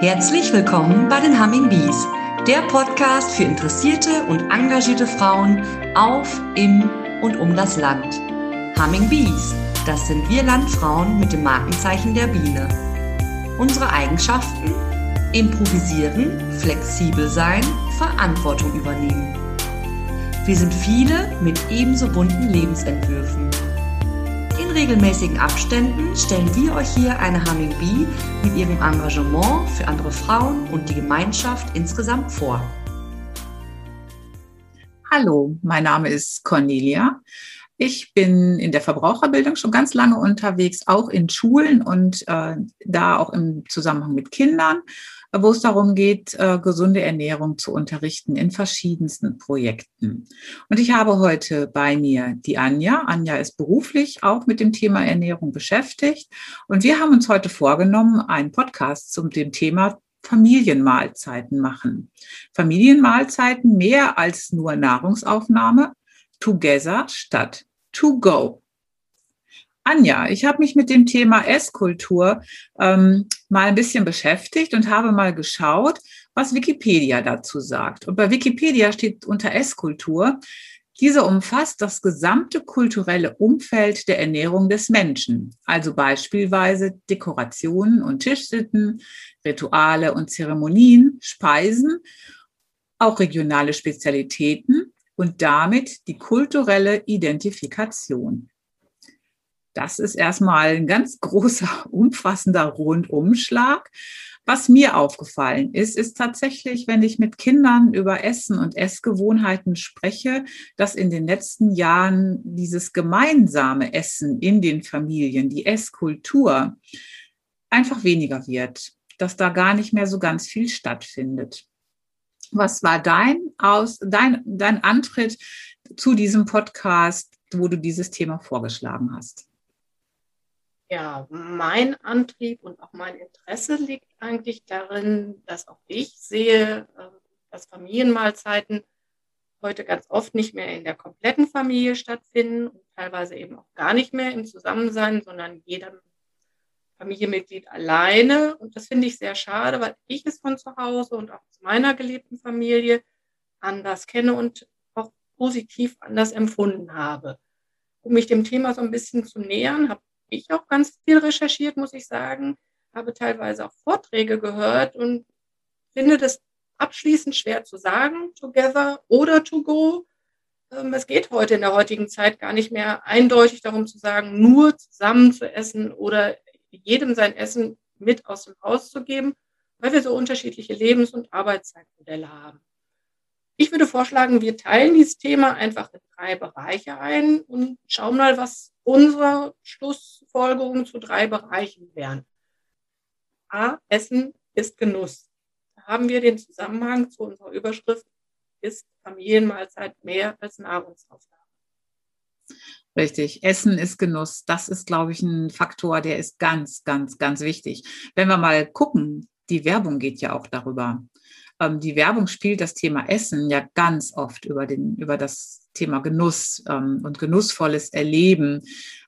Herzlich willkommen bei den Humming Bees, der Podcast für interessierte und engagierte Frauen auf, im und um das Land. Humming Bees, das sind wir Landfrauen mit dem Markenzeichen der Biene. Unsere Eigenschaften? Improvisieren, flexibel sein, Verantwortung übernehmen. Wir sind viele mit ebenso bunten Lebensentwürfen. In regelmäßigen Abständen stellen wir euch hier eine Humming Bee mit ihrem Engagement für andere Frauen und die Gemeinschaft insgesamt vor. Hallo, mein Name ist Cornelia. Ich bin in der Verbraucherbildung schon ganz lange unterwegs, auch in Schulen und äh, da auch im Zusammenhang mit Kindern wo es darum geht, äh, gesunde Ernährung zu unterrichten in verschiedensten Projekten. Und ich habe heute bei mir die Anja. Anja ist beruflich auch mit dem Thema Ernährung beschäftigt. Und wir haben uns heute vorgenommen, einen Podcast zum dem Thema Familienmahlzeiten machen. Familienmahlzeiten mehr als nur Nahrungsaufnahme, together statt to go. Anja, ich habe mich mit dem Thema Esskultur ähm, mal ein bisschen beschäftigt und habe mal geschaut, was Wikipedia dazu sagt. Und bei Wikipedia steht unter Esskultur, diese umfasst das gesamte kulturelle Umfeld der Ernährung des Menschen, also beispielsweise Dekorationen und Tischsitten, Rituale und Zeremonien, Speisen, auch regionale Spezialitäten und damit die kulturelle Identifikation. Das ist erstmal ein ganz großer, umfassender Rundumschlag. Was mir aufgefallen ist, ist tatsächlich, wenn ich mit Kindern über Essen und Essgewohnheiten spreche, dass in den letzten Jahren dieses gemeinsame Essen in den Familien, die Esskultur, einfach weniger wird, dass da gar nicht mehr so ganz viel stattfindet. Was war dein, aus, dein, dein Antritt zu diesem Podcast, wo du dieses Thema vorgeschlagen hast? Ja, mein Antrieb und auch mein Interesse liegt eigentlich darin, dass auch ich sehe, ähm, dass Familienmahlzeiten heute ganz oft nicht mehr in der kompletten Familie stattfinden und teilweise eben auch gar nicht mehr im Zusammensein, sondern jedem Familienmitglied alleine. Und das finde ich sehr schade, weil ich es von zu Hause und auch aus meiner gelebten Familie anders kenne und auch positiv anders empfunden habe. Um mich dem Thema so ein bisschen zu nähern, habe ich auch ganz viel recherchiert, muss ich sagen, habe teilweise auch Vorträge gehört und finde das abschließend schwer zu sagen, together oder to go. Ähm, es geht heute in der heutigen Zeit gar nicht mehr eindeutig darum zu sagen, nur zusammen zu essen oder jedem sein Essen mit aus dem Haus zu geben, weil wir so unterschiedliche Lebens- und Arbeitszeitmodelle haben. Ich würde vorschlagen, wir teilen dieses Thema einfach in drei Bereiche ein und schauen mal, was unsere Schlussfolgerungen zu drei Bereichen wären. A, Essen ist Genuss. Da haben wir den Zusammenhang zu unserer Überschrift, ist Familienmahlzeit mehr als Nahrungsaufnahme. Richtig. Essen ist Genuss. Das ist, glaube ich, ein Faktor, der ist ganz, ganz, ganz wichtig. Wenn wir mal gucken, die Werbung geht ja auch darüber ähm, die Werbung spielt das Thema Essen ja ganz oft über, den, über das Thema Genuss ähm, und genussvolles Erleben,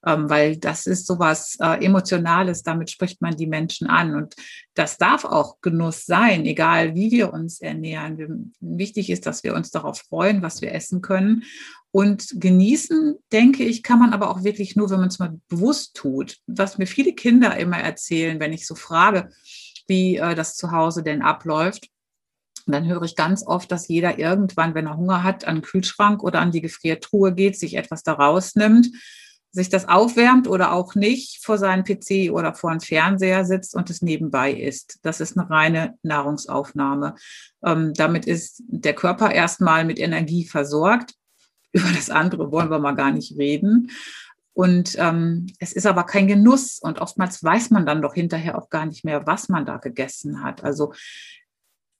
ähm, weil das ist sowas äh, Emotionales, damit spricht man die Menschen an. Und das darf auch Genuss sein, egal wie wir uns ernähren. Wir, wichtig ist, dass wir uns darauf freuen, was wir essen können. Und genießen, denke ich, kann man aber auch wirklich nur, wenn man es mal bewusst tut. Was mir viele Kinder immer erzählen, wenn ich so frage, wie äh, das zu Hause denn abläuft und dann höre ich ganz oft, dass jeder irgendwann, wenn er Hunger hat, an den Kühlschrank oder an die Gefriertruhe geht, sich etwas da rausnimmt, sich das aufwärmt oder auch nicht vor seinem PC oder vor einem Fernseher sitzt und es nebenbei isst. Das ist eine reine Nahrungsaufnahme. Ähm, damit ist der Körper erstmal mit Energie versorgt. Über das andere wollen wir mal gar nicht reden. Und ähm, es ist aber kein Genuss und oftmals weiß man dann doch hinterher auch gar nicht mehr, was man da gegessen hat. Also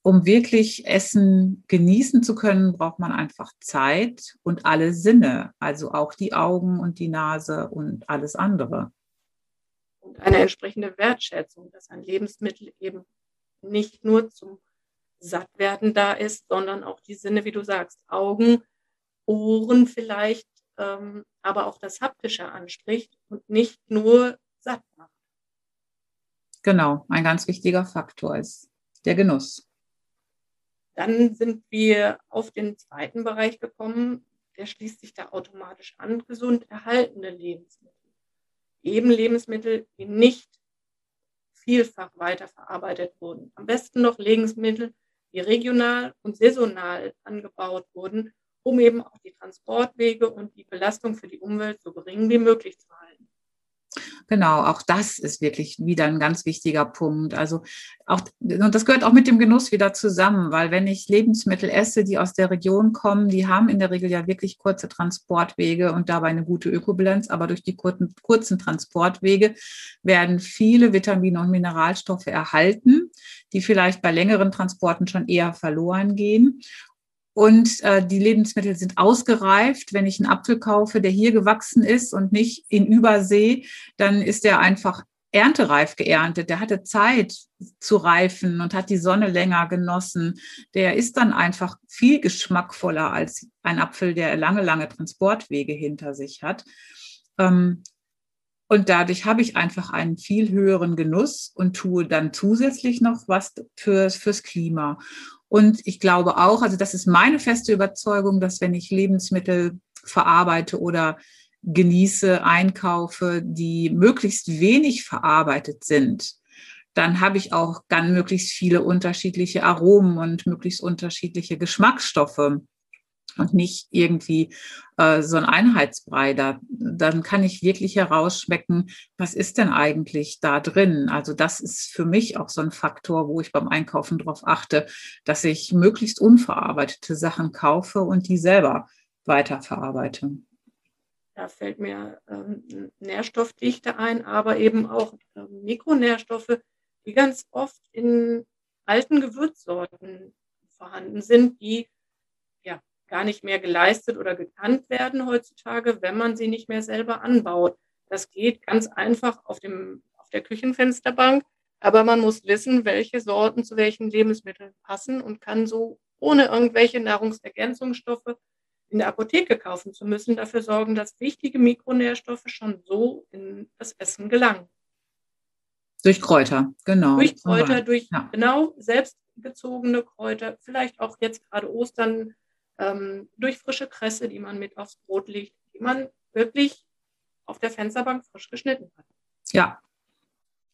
um wirklich Essen genießen zu können, braucht man einfach Zeit und alle Sinne, also auch die Augen und die Nase und alles andere. Und eine entsprechende Wertschätzung, dass ein Lebensmittel eben nicht nur zum Sattwerden da ist, sondern auch die Sinne, wie du sagst, Augen, Ohren vielleicht, ähm, aber auch das Haptische anspricht und nicht nur satt macht. Genau, ein ganz wichtiger Faktor ist der Genuss. Dann sind wir auf den zweiten Bereich gekommen, der schließt sich da automatisch an, gesund erhaltene Lebensmittel. Eben Lebensmittel, die nicht vielfach weiterverarbeitet wurden. Am besten noch Lebensmittel, die regional und saisonal angebaut wurden, um eben auch die Transportwege und die Belastung für die Umwelt so gering wie möglich zu halten. Genau, auch das ist wirklich wieder ein ganz wichtiger Punkt. Also auch, und das gehört auch mit dem Genuss wieder zusammen, weil wenn ich Lebensmittel esse, die aus der Region kommen, die haben in der Regel ja wirklich kurze Transportwege und dabei eine gute Ökobilanz, aber durch die kurzen, kurzen Transportwege werden viele Vitamine und Mineralstoffe erhalten, die vielleicht bei längeren Transporten schon eher verloren gehen. Und äh, die Lebensmittel sind ausgereift. Wenn ich einen Apfel kaufe, der hier gewachsen ist und nicht in Übersee, dann ist der einfach erntereif geerntet. Der hatte Zeit zu reifen und hat die Sonne länger genossen. Der ist dann einfach viel geschmackvoller als ein Apfel, der lange, lange Transportwege hinter sich hat. Ähm, und dadurch habe ich einfach einen viel höheren Genuss und tue dann zusätzlich noch was fürs, fürs Klima. Und ich glaube auch, also das ist meine feste Überzeugung, dass wenn ich Lebensmittel verarbeite oder genieße, einkaufe, die möglichst wenig verarbeitet sind, dann habe ich auch ganz möglichst viele unterschiedliche Aromen und möglichst unterschiedliche Geschmacksstoffe und nicht irgendwie äh, so ein Einheitsbrei. Da, dann kann ich wirklich herausschmecken, was ist denn eigentlich da drin. Also das ist für mich auch so ein Faktor, wo ich beim Einkaufen darauf achte, dass ich möglichst unverarbeitete Sachen kaufe und die selber weiterverarbeite. Da fällt mir ähm, Nährstoffdichte ein, aber eben auch äh, Mikronährstoffe, die ganz oft in alten Gewürzsorten vorhanden sind, die gar nicht mehr geleistet oder gekannt werden heutzutage, wenn man sie nicht mehr selber anbaut. Das geht ganz einfach auf, dem, auf der Küchenfensterbank, aber man muss wissen, welche Sorten zu welchen Lebensmitteln passen und kann so ohne irgendwelche Nahrungsergänzungsstoffe in der Apotheke kaufen zu müssen, dafür sorgen, dass wichtige Mikronährstoffe schon so in das Essen gelangen. Durch Kräuter, genau. Durch Kräuter, durch ja. genau selbstgezogene Kräuter, vielleicht auch jetzt gerade Ostern ähm, durch frische Kresse, die man mit aufs Brot legt, die man wirklich auf der Fensterbank frisch geschnitten hat. Ja.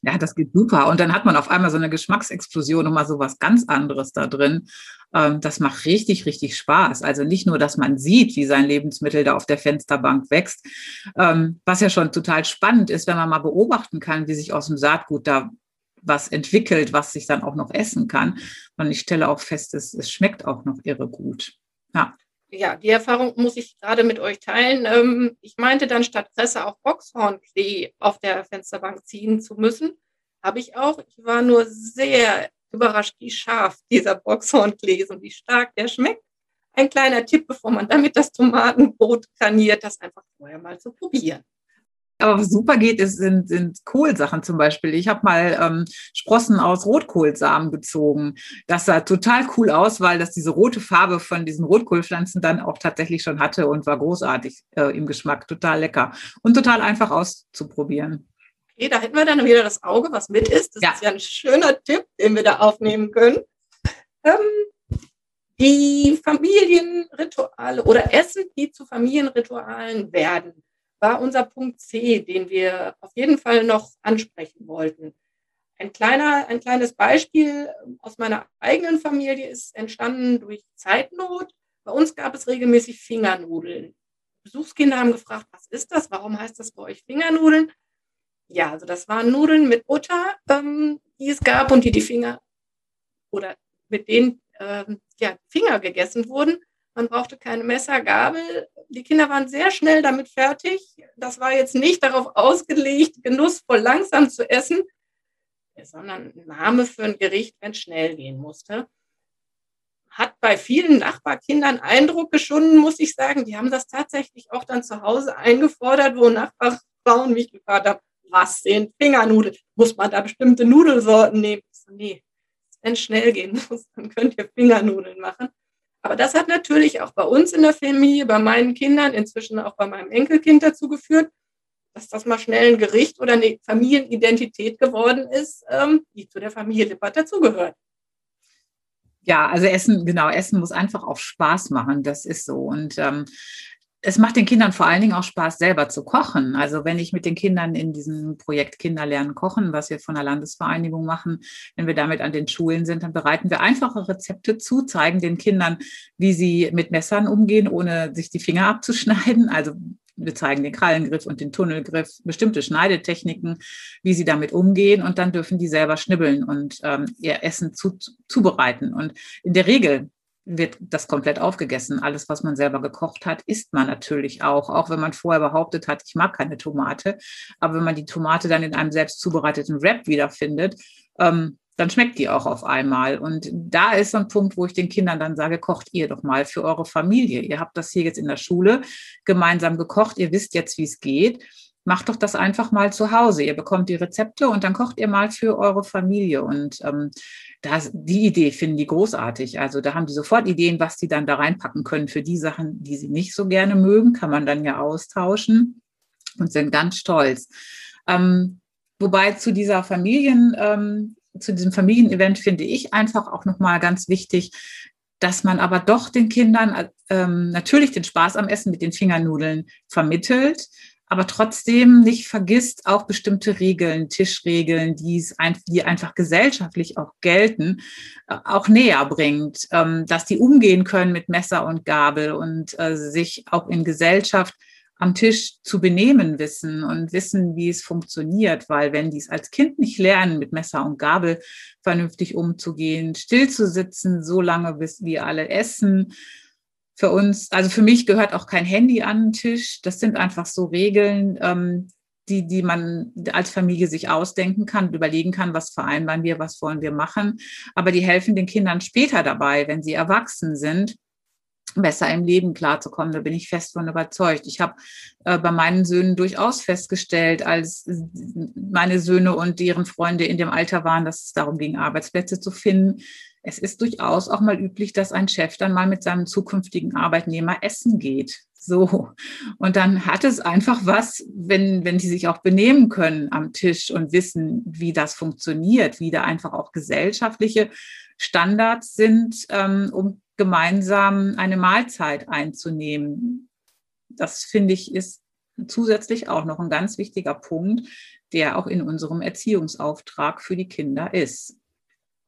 Ja, das geht super. Und dann hat man auf einmal so eine Geschmacksexplosion und mal so was ganz anderes da drin. Ähm, das macht richtig, richtig Spaß. Also nicht nur, dass man sieht, wie sein Lebensmittel da auf der Fensterbank wächst, ähm, was ja schon total spannend ist, wenn man mal beobachten kann, wie sich aus dem Saatgut da was entwickelt, was sich dann auch noch essen kann. Und ich stelle auch fest, es, es schmeckt auch noch irre gut. Ja. Ja, die Erfahrung muss ich gerade mit euch teilen. Ähm, ich meinte dann statt Presse auch Boxhornklee auf der Fensterbank ziehen zu müssen. Habe ich auch. Ich war nur sehr überrascht, wie scharf dieser Boxhornklee ist und wie stark der schmeckt. Ein kleiner Tipp, bevor man damit das Tomatenbrot garniert, das einfach vorher mal zu probieren. Aber was super geht, ist, sind, sind Kohlsachen zum Beispiel. Ich habe mal ähm, Sprossen aus Rotkohlsamen gezogen. Das sah total cool aus, weil das diese rote Farbe von diesen Rotkohlpflanzen dann auch tatsächlich schon hatte und war großartig äh, im Geschmack, total lecker und total einfach auszuprobieren. Okay, da hätten wir dann wieder das Auge, was mit ist. Das ja. ist ja ein schöner Tipp, den wir da aufnehmen können. Ähm, die Familienrituale oder Essen, die zu Familienritualen werden war unser Punkt C, den wir auf jeden Fall noch ansprechen wollten. Ein, kleiner, ein kleines Beispiel aus meiner eigenen Familie ist entstanden durch Zeitnot. Bei uns gab es regelmäßig Fingernudeln. Besuchskinder haben gefragt, was ist das? Warum heißt das bei euch Fingernudeln? Ja, also das waren Nudeln mit Butter, ähm, die es gab und die die Finger oder mit denen ähm, ja, Finger gegessen wurden. Man brauchte keine Messer, Gabel. Die Kinder waren sehr schnell damit fertig. Das war jetzt nicht darauf ausgelegt, genussvoll langsam zu essen, sondern ein Name für ein Gericht, wenn es schnell gehen musste. Hat bei vielen Nachbarkindern Eindruck geschunden, muss ich sagen. Die haben das tatsächlich auch dann zu Hause eingefordert, wo Nachbarfrauen mich gefragt haben, was sind Fingernudeln? Muss man da bestimmte Nudelsorten nehmen? Ich so, nee, wenn es schnell gehen muss, dann könnt ihr Fingernudeln machen. Aber das hat natürlich auch bei uns in der Familie, bei meinen Kindern, inzwischen auch bei meinem Enkelkind dazu geführt, dass das mal schnell ein Gericht oder eine Familienidentität geworden ist, ähm, die zu der Familie Lippert dazugehört. Ja, also Essen, genau, Essen muss einfach auch Spaß machen, das ist so. Und ähm, es macht den Kindern vor allen Dingen auch Spaß, selber zu kochen. Also wenn ich mit den Kindern in diesem Projekt Kinder lernen kochen, was wir von der Landesvereinigung machen, wenn wir damit an den Schulen sind, dann bereiten wir einfache Rezepte zu, zeigen den Kindern, wie sie mit Messern umgehen, ohne sich die Finger abzuschneiden. Also wir zeigen den Krallengriff und den Tunnelgriff, bestimmte Schneidetechniken, wie sie damit umgehen und dann dürfen die selber schnibbeln und ähm, ihr Essen zu, zubereiten. Und in der Regel wird das komplett aufgegessen. Alles, was man selber gekocht hat, isst man natürlich auch, auch wenn man vorher behauptet hat, ich mag keine Tomate. Aber wenn man die Tomate dann in einem selbst zubereiteten Wrap wiederfindet, ähm, dann schmeckt die auch auf einmal. Und da ist so ein Punkt, wo ich den Kindern dann sage, kocht ihr doch mal für eure Familie. Ihr habt das hier jetzt in der Schule gemeinsam gekocht, ihr wisst jetzt, wie es geht. Macht doch das einfach mal zu Hause. Ihr bekommt die Rezepte und dann kocht ihr mal für eure Familie. Und ähm, das, die Idee finden die großartig. Also da haben die sofort Ideen, was die dann da reinpacken können. Für die Sachen, die sie nicht so gerne mögen, kann man dann ja austauschen und sind ganz stolz. Ähm, wobei zu dieser Familien, ähm, zu diesem Familienevent finde ich einfach auch nochmal ganz wichtig, dass man aber doch den Kindern ähm, natürlich den Spaß am Essen mit den Fingernudeln vermittelt, aber trotzdem nicht vergisst, auch bestimmte Regeln, Tischregeln, die, es einfach gesellschaftlich auch gelten, äh, auch näher bringt, ähm, dass die umgehen können mit Messer und Gabel und äh, sich auch in Gesellschaft am Tisch zu benehmen wissen und wissen, wie es funktioniert, weil wenn die es als Kind nicht lernen, mit Messer und Gabel vernünftig umzugehen, still zu sitzen, so lange bis wir alle essen, für uns, also für mich gehört auch kein Handy an den Tisch. Das sind einfach so Regeln, ähm, die, die man als Familie sich ausdenken kann, überlegen kann, was vereinbaren wir, was wollen wir machen. Aber die helfen den Kindern später dabei, wenn sie erwachsen sind, besser im Leben klarzukommen. Da bin ich fest von überzeugt. Ich habe äh, bei meinen Söhnen durchaus festgestellt, als meine Söhne und deren Freunde in dem Alter waren, dass es darum ging, Arbeitsplätze zu finden. Es ist durchaus auch mal üblich, dass ein Chef dann mal mit seinem zukünftigen Arbeitnehmer essen geht. So. Und dann hat es einfach was, wenn, wenn die sich auch benehmen können am Tisch und wissen, wie das funktioniert, wie da einfach auch gesellschaftliche Standards sind, ähm, um gemeinsam eine Mahlzeit einzunehmen. Das finde ich ist zusätzlich auch noch ein ganz wichtiger Punkt, der auch in unserem Erziehungsauftrag für die Kinder ist.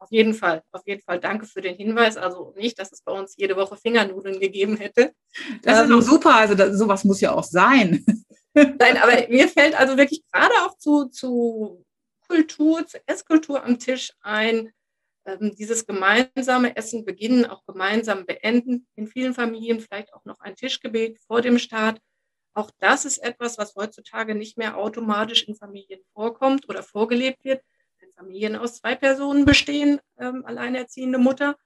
Auf jeden Fall, auf jeden Fall. Danke für den Hinweis. Also nicht, dass es bei uns jede Woche Fingernudeln gegeben hätte. Das ähm, ist doch super. Also das, sowas muss ja auch sein. Nein, aber mir fällt also wirklich gerade auch zu, zu Kultur, zu Esskultur am Tisch ein, ähm, dieses gemeinsame Essen beginnen, auch gemeinsam beenden. In vielen Familien vielleicht auch noch ein Tischgebet vor dem Start. Auch das ist etwas, was heutzutage nicht mehr automatisch in Familien vorkommt oder vorgelebt wird. Familien aus zwei Personen bestehen, ähm, alleinerziehende Mutter,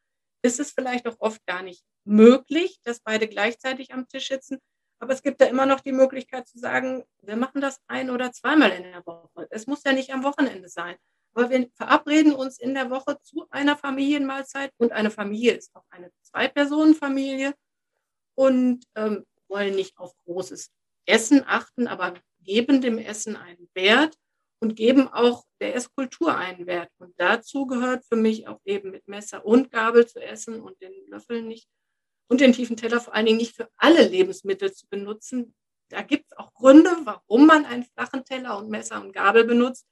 ist es vielleicht auch oft gar nicht möglich, dass beide gleichzeitig am Tisch sitzen. Aber es gibt da immer noch die Möglichkeit zu sagen, wir machen das ein oder zweimal in der Woche. Es muss ja nicht am Wochenende sein. Aber wir verabreden uns in der Woche zu einer Familienmahlzeit und eine Familie ist auch eine Zwei-Personen-Familie und ähm, wollen nicht auf großes Essen achten, aber geben dem Essen einen Wert und geben auch der Esskultur einen Wert. Und dazu gehört für mich auch eben mit Messer und Gabel zu essen und den Löffel nicht und den tiefen Teller vor allen Dingen nicht für alle Lebensmittel zu benutzen. Da gibt es auch Gründe, warum man einen flachen Teller und Messer und Gabel benutzt.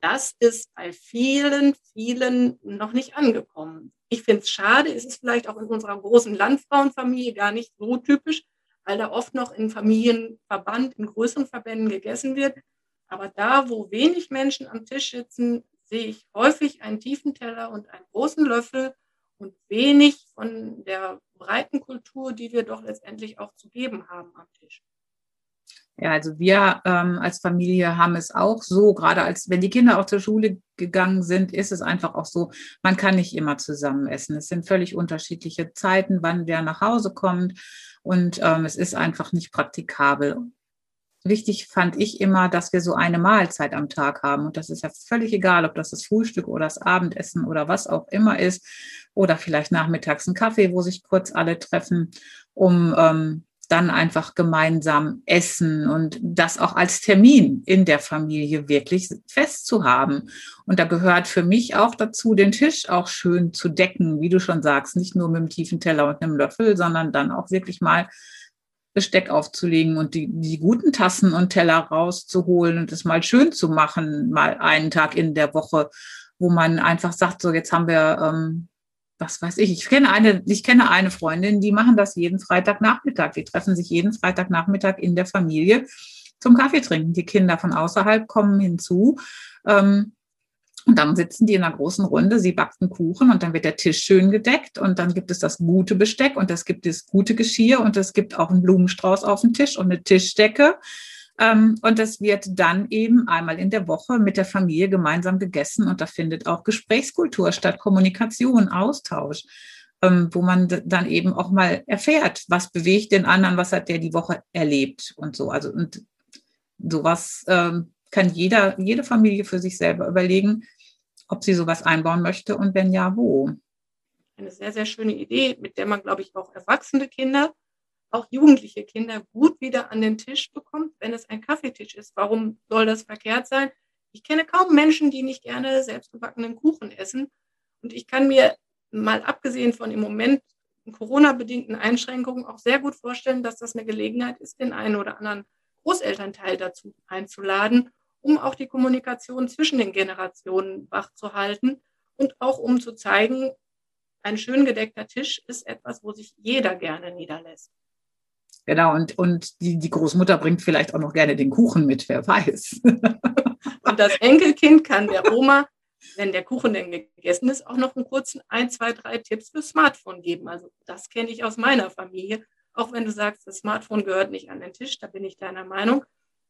Das ist bei vielen, vielen noch nicht angekommen. Ich finde es schade, es ist vielleicht auch in unserer großen Landfrauenfamilie gar nicht so typisch, weil da oft noch in Familienverband, in größeren Verbänden gegessen wird. Aber da, wo wenig Menschen am Tisch sitzen, sehe ich häufig einen tiefen Teller und einen großen Löffel und wenig von der breiten Kultur, die wir doch letztendlich auch zu geben haben am Tisch. Ja, also wir ähm, als Familie haben es auch so, gerade als wenn die Kinder auch zur Schule gegangen sind, ist es einfach auch so, man kann nicht immer zusammen essen. Es sind völlig unterschiedliche Zeiten, wann wer nach Hause kommt und ähm, es ist einfach nicht praktikabel. Wichtig fand ich immer, dass wir so eine Mahlzeit am Tag haben. Und das ist ja völlig egal, ob das das Frühstück oder das Abendessen oder was auch immer ist. Oder vielleicht nachmittags ein Kaffee, wo sich kurz alle treffen, um ähm, dann einfach gemeinsam essen und das auch als Termin in der Familie wirklich festzuhaben. Und da gehört für mich auch dazu, den Tisch auch schön zu decken, wie du schon sagst, nicht nur mit einem tiefen Teller und einem Löffel, sondern dann auch wirklich mal Besteck aufzulegen und die, die guten Tassen und Teller rauszuholen und es mal schön zu machen, mal einen Tag in der Woche, wo man einfach sagt, so jetzt haben wir ähm, was weiß ich, ich kenne eine, ich kenne eine Freundin, die machen das jeden Freitagnachmittag. Die treffen sich jeden Freitagnachmittag in der Familie zum Kaffee trinken. Die Kinder von außerhalb kommen hinzu. Ähm, und dann sitzen die in einer großen Runde, sie backen Kuchen und dann wird der Tisch schön gedeckt und dann gibt es das gute Besteck und es gibt das gute Geschirr und es gibt auch einen Blumenstrauß auf dem Tisch und eine Tischdecke ähm, und das wird dann eben einmal in der Woche mit der Familie gemeinsam gegessen und da findet auch Gesprächskultur statt, Kommunikation, Austausch, ähm, wo man dann eben auch mal erfährt, was bewegt den anderen, was hat der die Woche erlebt und so. Also und sowas ähm, kann jeder, jede Familie für sich selber überlegen, ob sie sowas einbauen möchte und wenn ja, wo. Eine sehr, sehr schöne Idee, mit der man, glaube ich, auch erwachsene Kinder auch jugendliche Kinder gut wieder an den Tisch bekommt, wenn es ein Kaffeetisch ist. Warum soll das verkehrt sein? Ich kenne kaum Menschen, die nicht gerne selbstgebackenen Kuchen essen. Und ich kann mir mal abgesehen von im Moment Corona-bedingten Einschränkungen auch sehr gut vorstellen, dass das eine Gelegenheit ist, den einen oder anderen Großelternteil dazu einzuladen, um auch die Kommunikation zwischen den Generationen wach zu halten und auch um zu zeigen, ein schön gedeckter Tisch ist etwas, wo sich jeder gerne niederlässt. Genau, und, und die, die Großmutter bringt vielleicht auch noch gerne den Kuchen mit, wer weiß. und das Enkelkind kann der Oma, wenn der Kuchen denn gegessen ist, auch noch einen kurzen ein, zwei, drei Tipps für Smartphone geben. Also das kenne ich aus meiner Familie. Auch wenn du sagst, das Smartphone gehört nicht an den Tisch, da bin ich deiner Meinung.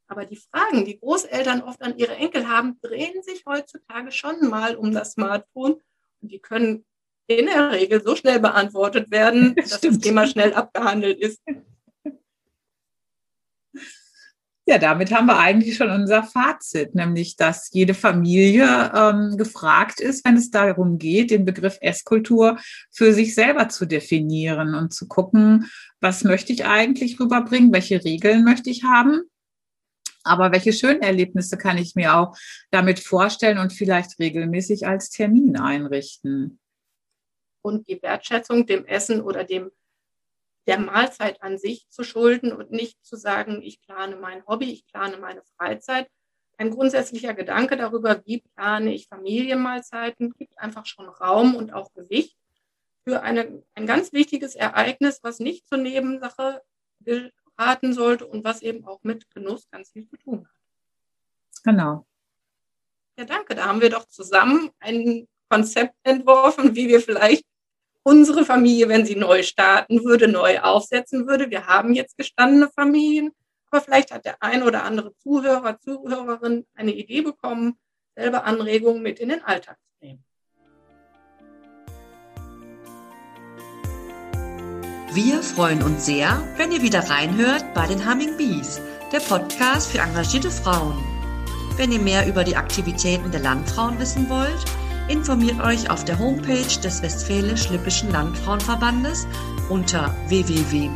Aber die Fragen, die Großeltern oft an ihre Enkel haben, drehen sich heutzutage schon mal um das Smartphone. Und die können in der Regel so schnell beantwortet werden, dass Stimmt. das Thema schnell abgehandelt ist. Ja, damit haben wir eigentlich schon unser Fazit, nämlich dass jede Familie ähm, gefragt ist, wenn es darum geht, den Begriff Esskultur für sich selber zu definieren und zu gucken, was möchte ich eigentlich rüberbringen, welche Regeln möchte ich haben, aber welche schönen Erlebnisse kann ich mir auch damit vorstellen und vielleicht regelmäßig als Termin einrichten. Und die Wertschätzung dem Essen oder dem der Mahlzeit an sich zu schulden und nicht zu sagen, ich plane mein Hobby, ich plane meine Freizeit. Ein grundsätzlicher Gedanke darüber, wie plane ich Familienmahlzeiten, gibt einfach schon Raum und auch Gewicht für eine, ein ganz wichtiges Ereignis, was nicht zur Nebensache geraten sollte und was eben auch mit Genuss ganz viel zu tun hat. Genau. Ja, danke. Da haben wir doch zusammen ein Konzept entworfen, wie wir vielleicht unsere Familie, wenn sie neu starten würde, neu aufsetzen würde. Wir haben jetzt gestandene Familien, aber vielleicht hat der ein oder andere Zuhörer, Zuhörerin eine Idee bekommen, selber Anregungen mit in den Alltag zu nehmen. Wir freuen uns sehr, wenn ihr wieder reinhört bei den Humming Bees, der Podcast für engagierte Frauen. Wenn ihr mehr über die Aktivitäten der Landfrauen wissen wollt, informiert euch auf der Homepage des Westfälisch-Lippischen Landfrauenverbandes unter www.wllv.de.